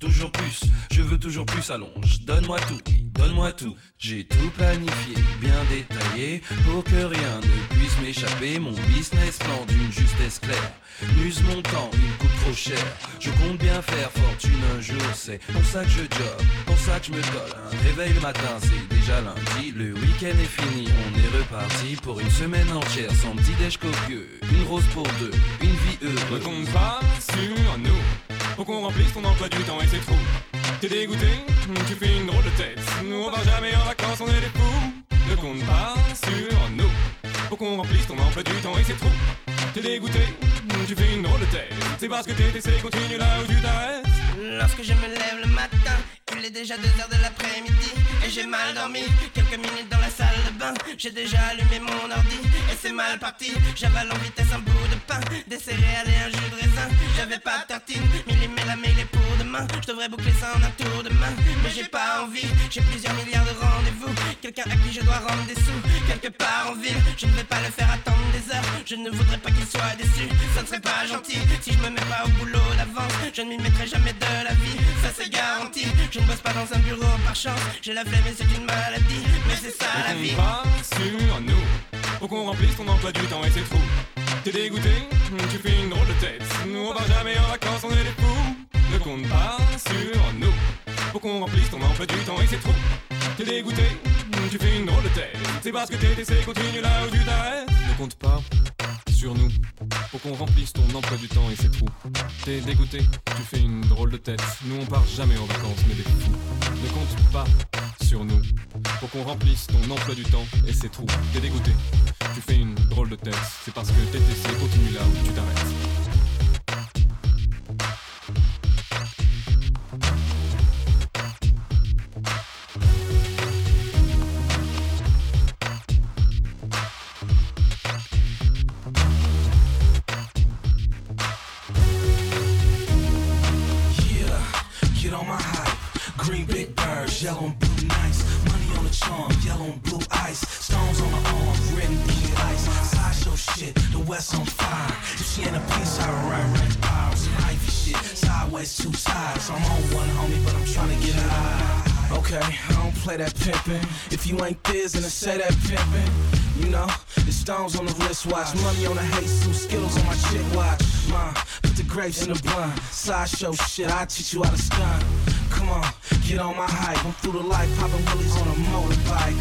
Toujours plus, je veux toujours plus allonge. Donne-moi tout, donne-moi tout. J'ai tout planifié, bien détaillé, pour que rien ne puisse m'échapper. Mon business plan d'une justesse claire. Muse mon temps, il coûte trop cher. Je compte bien faire fortune un jour, c'est pour ça que je job, pour ça que je me colle. Un réveil le matin, c'est déjà lundi. Le week-end est fini, on est reparti pour une semaine entière sans petit déj copieux. Une rose pour deux, une vie Ne heureuse. compte pas sur nous. Pour qu'on remplisse ton emploi du temps et c'est trop. T'es dégoûté Tu fais une drôle de tête. Nous on va jamais en vacances, on est des fous. Ne compte pas sur nous. Pour qu'on remplisse ton emploi du temps et c'est trop. T'es dégoûté Tu fais une drôle de tête. C'est parce que t'es continue là où tu t'arrêtes. Lorsque je me lève le matin, il est déjà 2 heures de l'après-midi et j'ai mal dormi. Quelques minutes dans la salle de bain, j'ai déjà allumé mon ordi et c'est mal parti. J'avale en vitesse un bout de pain, des céréales et un jus de raisin. J'avais pas de tartine, millimètre la mêlée pour demain. Je devrais boucler ça en un tour de main, mais j'ai pas envie. J'ai plusieurs milliards de rendez-vous, quelqu'un à qui je dois rendre des sous. Quelque part en ville, je ne vais pas le faire attendre des heures. Je ne voudrais pas qu'il soit déçu, ça ne serait pas gentil. Si je me mets pas au boulot d'avance, je ne m'y mettrai jamais de la vie. Ça c'est garanti, je ne bosse pas dans un bureau par chance. J'ai la flemme et c'est une maladie, mais c'est ça la vie. pas sur nous. Pour qu'on remplisse ton emploi du temps et c'est trop. T'es dégoûté Tu fais une drôle de tête. Nous on va jamais en vacances, on est des fous. Ne compte pas sur nous. Pour qu'on remplisse ton emploi du temps et c'est trop. T'es dégoûté Tu fais une drôle de tête. C'est parce que t'es c'est continue là où tu t'arrêtes. Ne compte pas sur nous. Pour qu'on remplisse ton emploi du temps et c'est trop. T'es dégoûté Tu fais une drôle de tête. Nous on part jamais en vacances, mais des fous. Ne compte pas sur nous. Pour qu'on remplisse ton emploi du temps et c'est trop. T'es dégoûté Tu fais une drôle de tête. C'est parce que TTC continue là où tu t'arrêtes. Yellow and blue nice. Money on the charm, yellow and blue ice. Stones on the arm, red and blue ice. Sideshow shit, the West on fire. If she ain't a piece, I right by. Some hyphy shit, sideways two sides. I'm on one homie, but I'm trying to get high. Okay, I don't play that pimpin'. If you ain't this, then I say that pimpin'. You know, the stones on the wristwatch, money on the Jesus, Skittles on my chick watch. Ma, put the grapes in the blunt. Sideshow shit, I teach you how to stunt. Come on, get on my hype. I'm through the life, popping willies on a motorbike.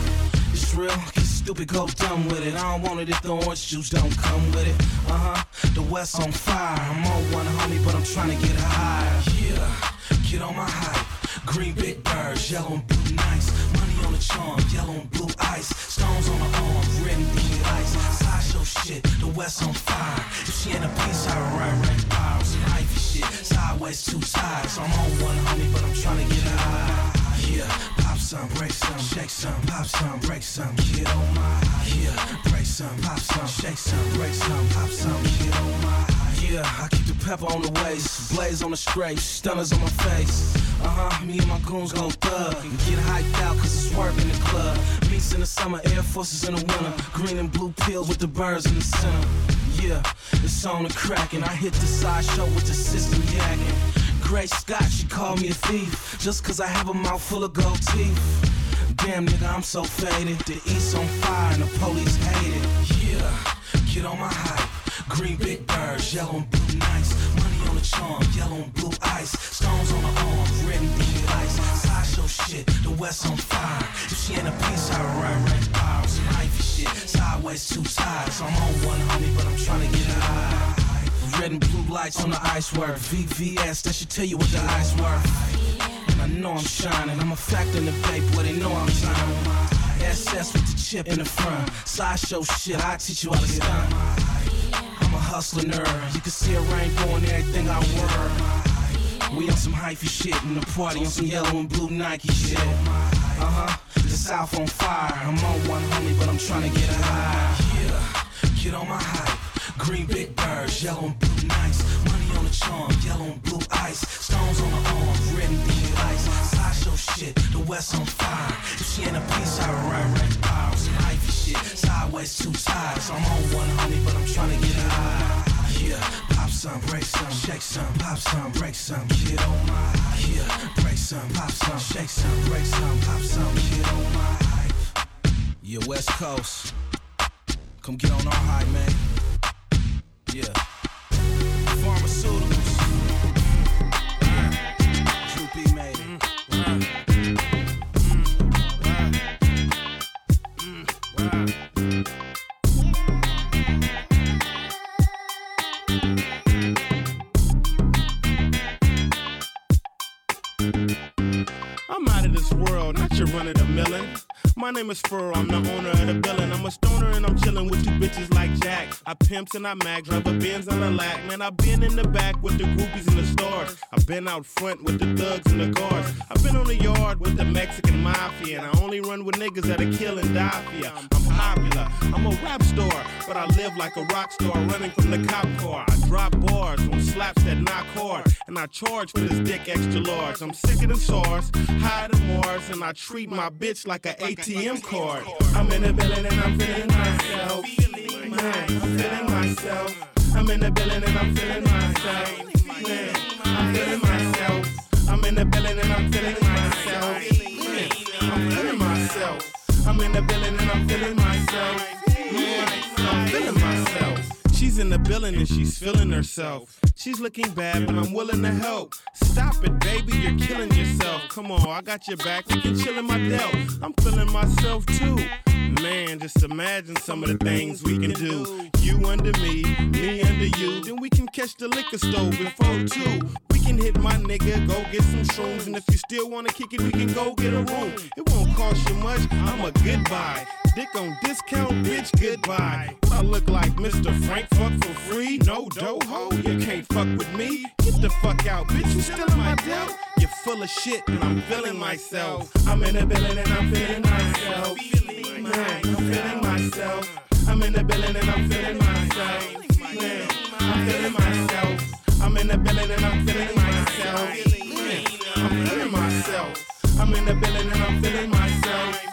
It's real, get stupid, go dumb with it. I don't want it if the orange juice don't come with it. Uh huh, the West on fire. I'm on one homie, but I'm trying to get high. Yeah, get on my hype. Green big birds, yellow and blue nice. Money on the charm, yellow and blue ice. Stones on the arm, red and blue ice. Sideshow shit, the West on fire. If she ain't a piece, I run right by. Some hyphy shit, sideways two sides. I'm on one homie, but I'm trying to get high. Yeah, pop some, break some, shake some, pop some, break some, on my Yeah, break some, pop some, shake some, break some, pop some, on my Yeah, I keep the pepper on the waist, blaze on the straight, stunners on my face. Uh huh, me and my goons gon' thug and get hyped out cause it's work in the club. Meets in the summer, Air Forces in the winter, green and blue pills with the birds in the center. Yeah, it's on the crack and I hit the side show with the system yakking. Grace Scott, she called me a thief just cause I have a mouth full of gold teeth. Damn nigga, I'm so faded. The East on fire and the police hate it. Yeah, get on my hype. Green big birds, yellow and blue nice. Money on the charm, yellow and blue ice. Stones on the arm, red and blue ice. Sideshow shit, the West on fire. If she ain't a piece, I run right by. Some hyphy shit, sideways two sides. I'm on one homie, but I'm trying to get high. red and blue lights on the ice work. VVS, that should tell you what the ice worth. And I know I'm shining. I'm a factor in the vape, boy, they know I'm shining. SS with the chip in the front. Sideshow shit, I teach you how to stunt. A hustler nerd. You can see a rainbow in everything I wear. We on some hyphy shit in the party on some yellow and blue Nike shit. Uh huh. The South on fire. I'm on one homie, but I'm trying to get high. Yeah, get on my hype. Green big birds, yellow and blue nights. Money on the charm, yellow and blue ice. Stones on the arms, red and blue lights. Sideshow shit, the West on fire. If she ain't a piece, I run right by. Some sideways two sides. I'm on one homie, but I'm trying to get high. Yeah, pop some, break some, shake some, pop some, break some, get on my Yeah, break some, pop some, shake some, break some, pop some, get on my Yeah, West Coast, come get on our high, man. Yeah. Pharmaceuticals. My name is Furl, I'm the owner of the billin'. I'm a stoner and I'm chillin' with two bitches like Jack. I pimps and I mag, drive a Benz on a lack. Man, I've been in the back with the groupies in the stores. I've been out front with the thugs and the guards. I've been on the yard with the Mexican mafia. And I only run with niggas that'll kill and die for ya. I'm popular, I'm a rap star, but I live like a rock star running from the cop car. I drop bars on slaps that knock hard, and I charge for this dick extra large. I'm sick sicker than SARS, higher than Mars, and I treat my bitch like an ATM card. I'm in the building and I'm feeling myself. I'm feeling myself. I'm in the building and I'm feeling myself. I'm feeling myself. I'm in the building and I'm feeling myself. Man, I'm feeling myself. I'm in the building and I'm feeling myself. Man, I'm feeling myself. She's in the building and she's feeling herself. She's looking bad, but I'm willing to help. Stop it, baby, you're killing yourself. Come on, I got your back. You can chill in my delt. I'm feeling myself too. Man, just imagine some of the things we can do. You under me, me under you. Then we can catch the liquor stove store before two. We can hit my nigga, go get some shrooms. And if you still wanna kick it, we can go get a room. It won't cost you much, I'm a goodbye. Dick on discount, bitch, goodbye. I look like Mr. Frank, fuck for free. No dough ho, you can't fuck with me. Get the fuck out, bitch, you still in my doubt. You're full of shit and I'm feeling myself. I'm in the building and I'm feeling myself. I'm feeling myself. I'm in the building and I'm feeling myself. I'm feeling myself. I'm in the building and I'm feeling myself. I'm feeling myself. I'm in the building and I'm feeling myself.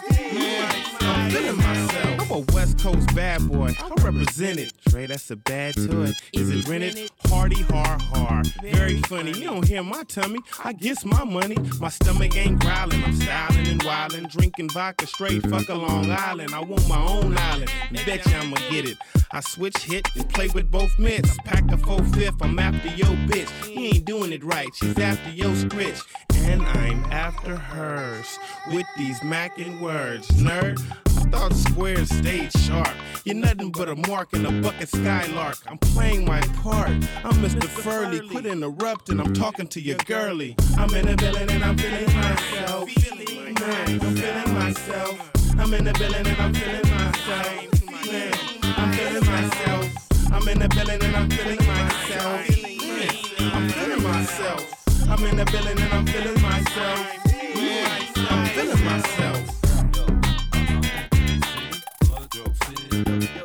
Coast bad boy. I represent it. Trey, that's a bad toy. Is it rented? Hardy, hard, hard. Very funny. You don't hear my tummy. I guess my money. My stomach ain't growling. I'm styling and wildin'. Drinking vodka straight. Fuck a Long Island. I want my own island. And bet you I'ma get it. I switch hit and play with both mitts. Pack a four fifth. I'm after your bitch. He ain't doing it right. She's after your scritch. And I'm after hers. With these mackin' words. Nerd. Thought squares stayed sharp. You're nothing but a mark in a bucket skylark. I'm playing my part. I'm Mr. Furley. Quit interrupting. I'm talking to your girlie. I'm in the building and I'm feeling myself. Man, I'm feeling myself. I'm in the building and I'm feeling myself. Man, I'm feeling myself. I'm in the building and I'm feeling myself. Man, I'm feeling myself. I'm in the building and I'm feeling myself. Man, I'm Je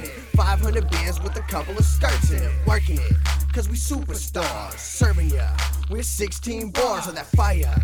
500 bands with a couple of skirts in it. Working it, cause we superstars. Serving ya, we're 16 bars on that fire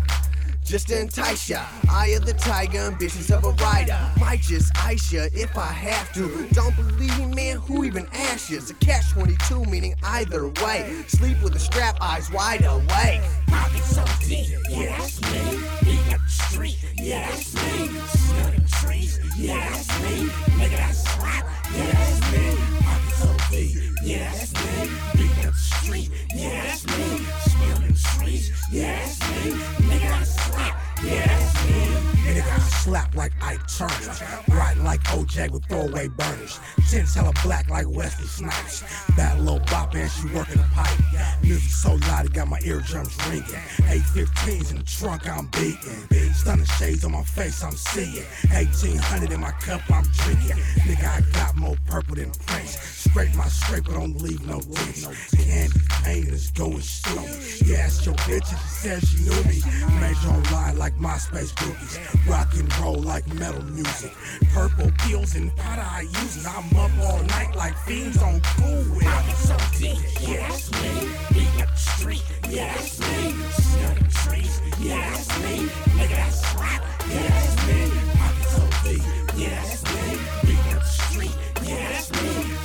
just to entice ya. Eye of the tiger, ambitions of a rider. Might just ice ya if I have to. Don't believe me, man, who even asked ya? It's a catch 22, meaning either way. Sleep with the strap, eyes wide awake. Pockets so deep, yeah, that's me. Beat up the street, yeah, that's me free. Yeah, that's me. Nigga, that's rap. Yeah, that's me. Pockets OD. Yeah, that's me. Beat up the street. Yeah, that's me stealing me. Nigga got slapped. Yeah, me. Nigga got slapped like Ike Turner. Right like OJ with throwaway burners. Tins hella black like Wesley Snipes. That little bop and she working a pipe. Music so loud it got my eardrums ringing. 815s in the trunk I'm beating. Stunning shades on my face I'm seeing. 1800 in my cup I'm drinking. Nigga I got more purple than Prince. Scrape my scrape but don't leave no dents. Candy pain is going stupid. You asked your bitch and she said she knew me. Major online like MySpace groupies. Rock and roll like metal music. Purple pills and pot I use it. I'm up all night like fiends on cool with. I'm so deep, yeah, that's me. Beat up the street, yeah, that's me. Snow trees, yeah, that's me. Nigga, that rap, yeah, that's me. I'm so deep, yeah, that's me. Beat up the street, yeah, that's me.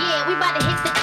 Yeah, we about to hit the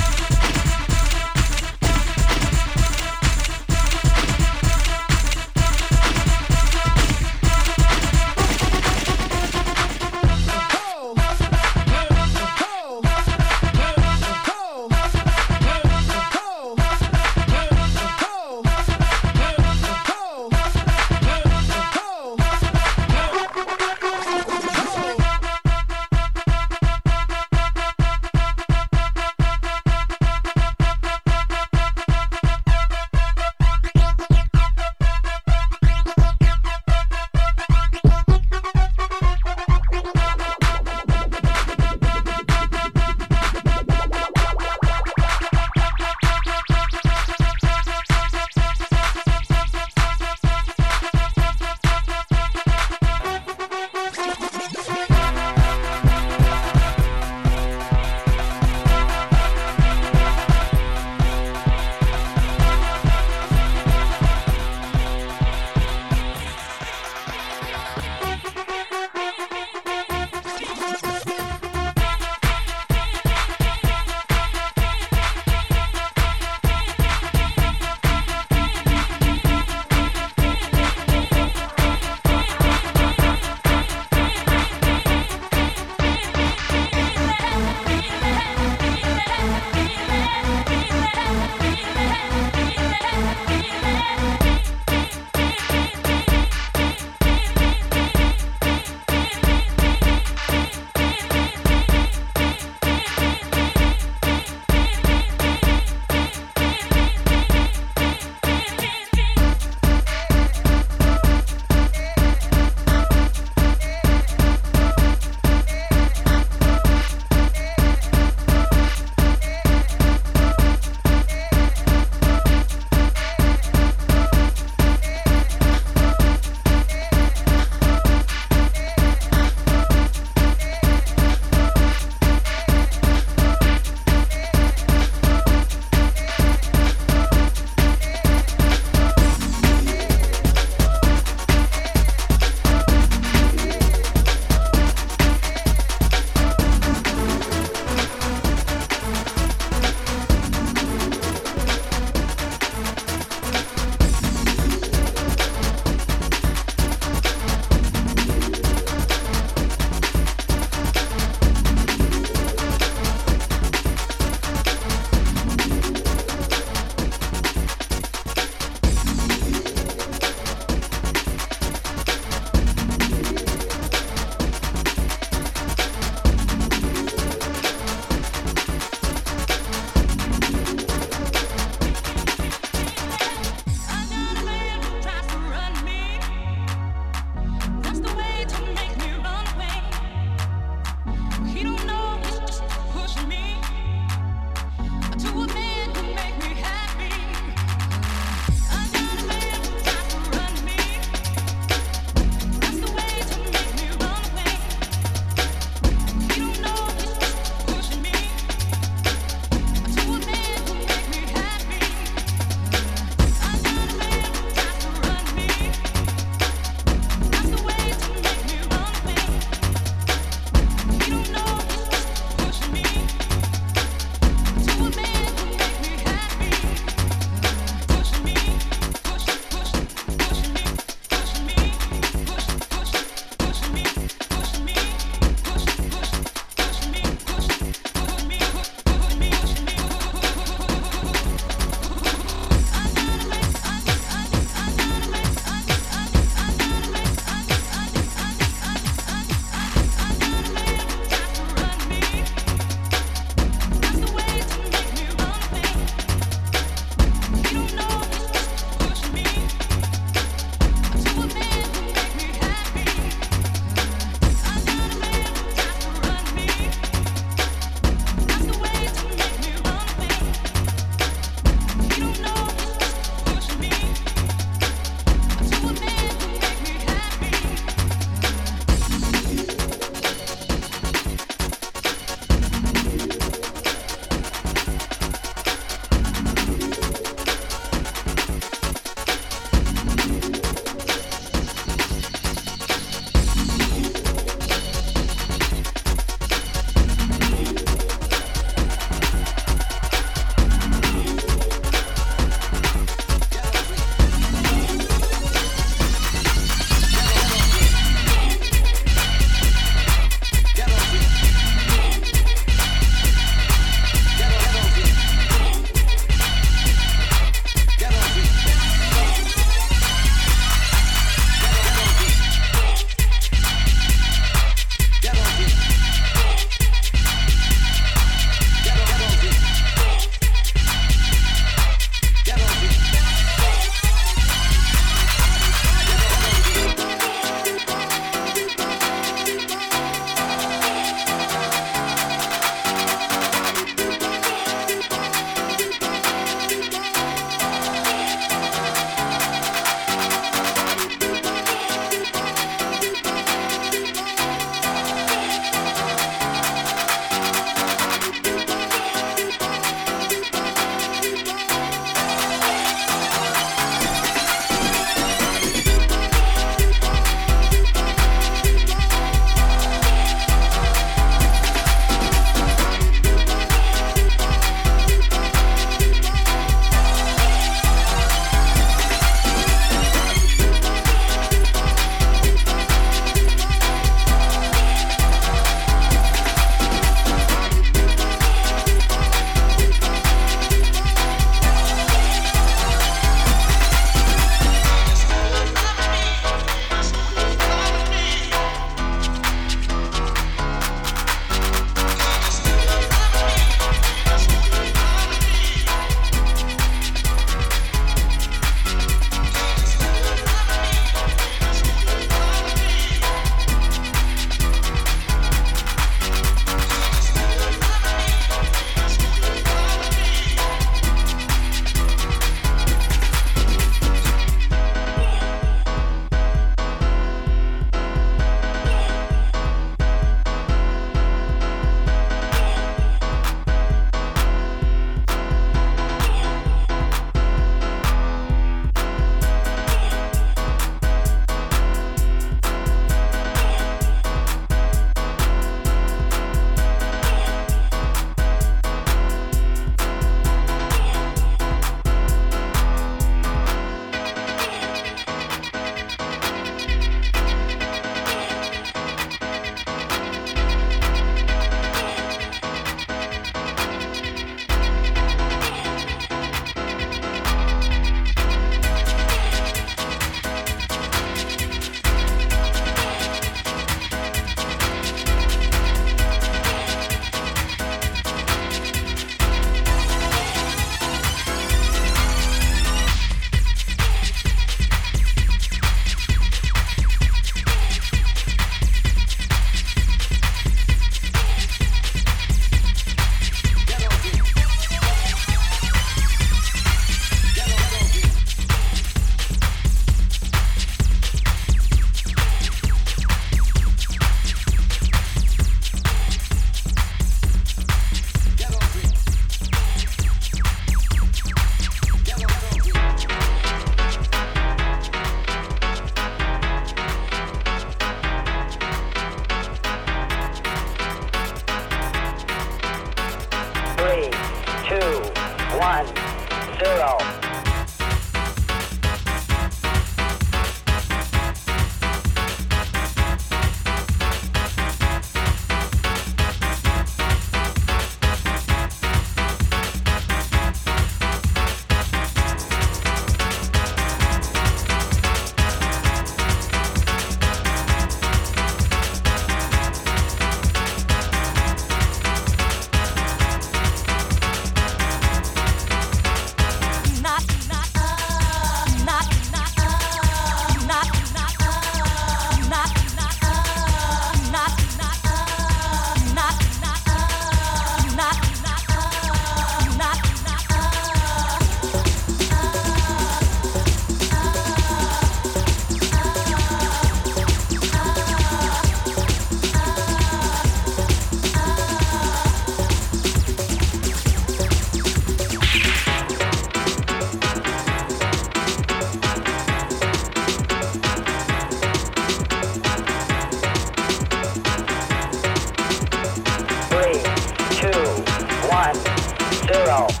out.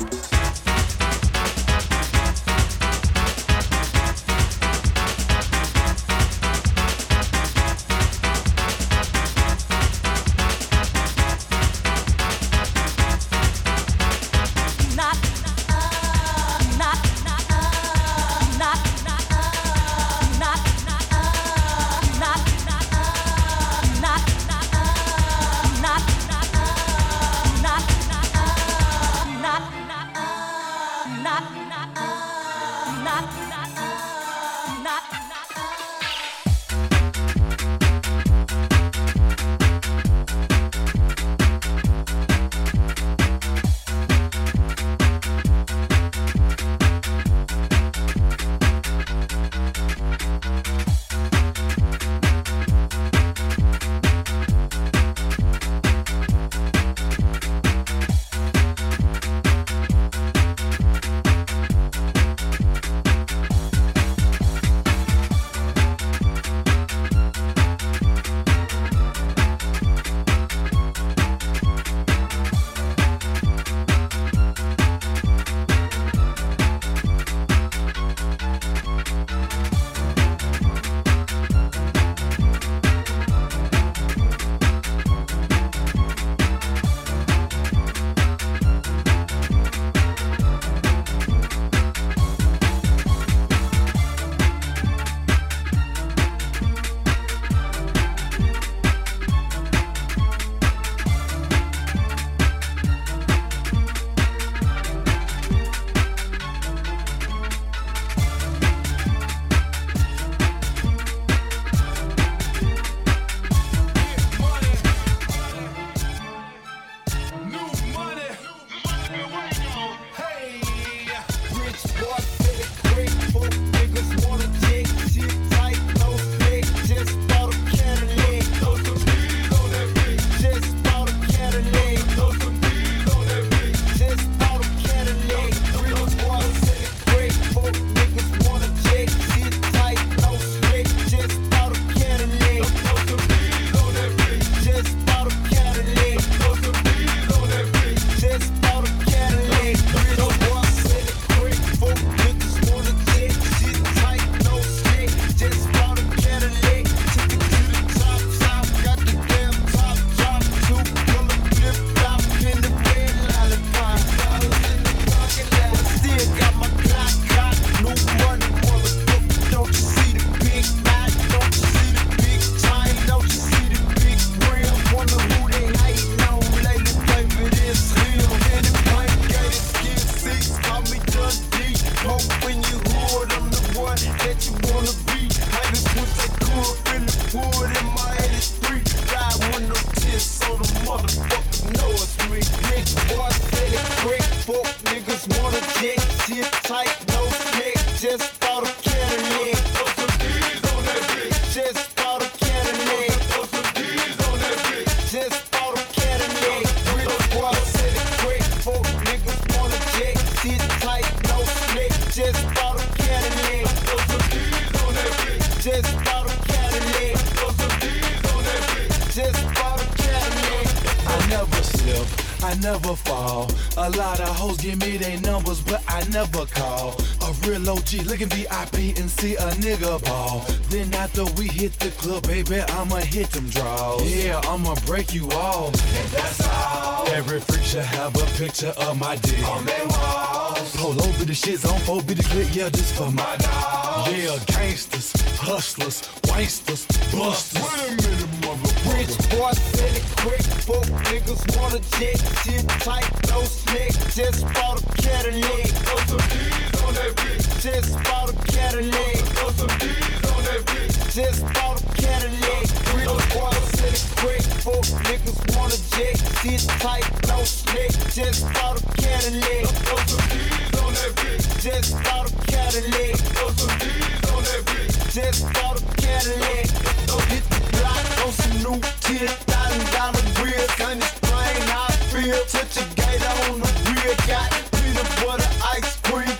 here, I'ma break you all. If that's all. Every freak should have a picture of my dick. On their walls. Pull over the shits on 4 bit click, yeah, just for my dogs. Yeah, gangsters, hustlers, wasters, busters. Wait a minute, motherfucker. Rich boy, send it quick. Fuck niggas wanna jet, shit tight, no slick. Just bought a Cadillac. Throw some D's on that bitch. Just bought a Cadillac. Throw some D's on that bitch just bought a Cadillac. Three to four city Four Niggas wanna jet. Sit tight, no snake. Just bought a Cadillac. Throw some keys on that bitch. Just bought a Cadillac. Throw some keys on that bitch. Just bought a Cadillac. so hit the block on some new kid. Thousand dollar wheels and it's plain I feel. Touch a gator on the rear. Got peanut butter ice cream.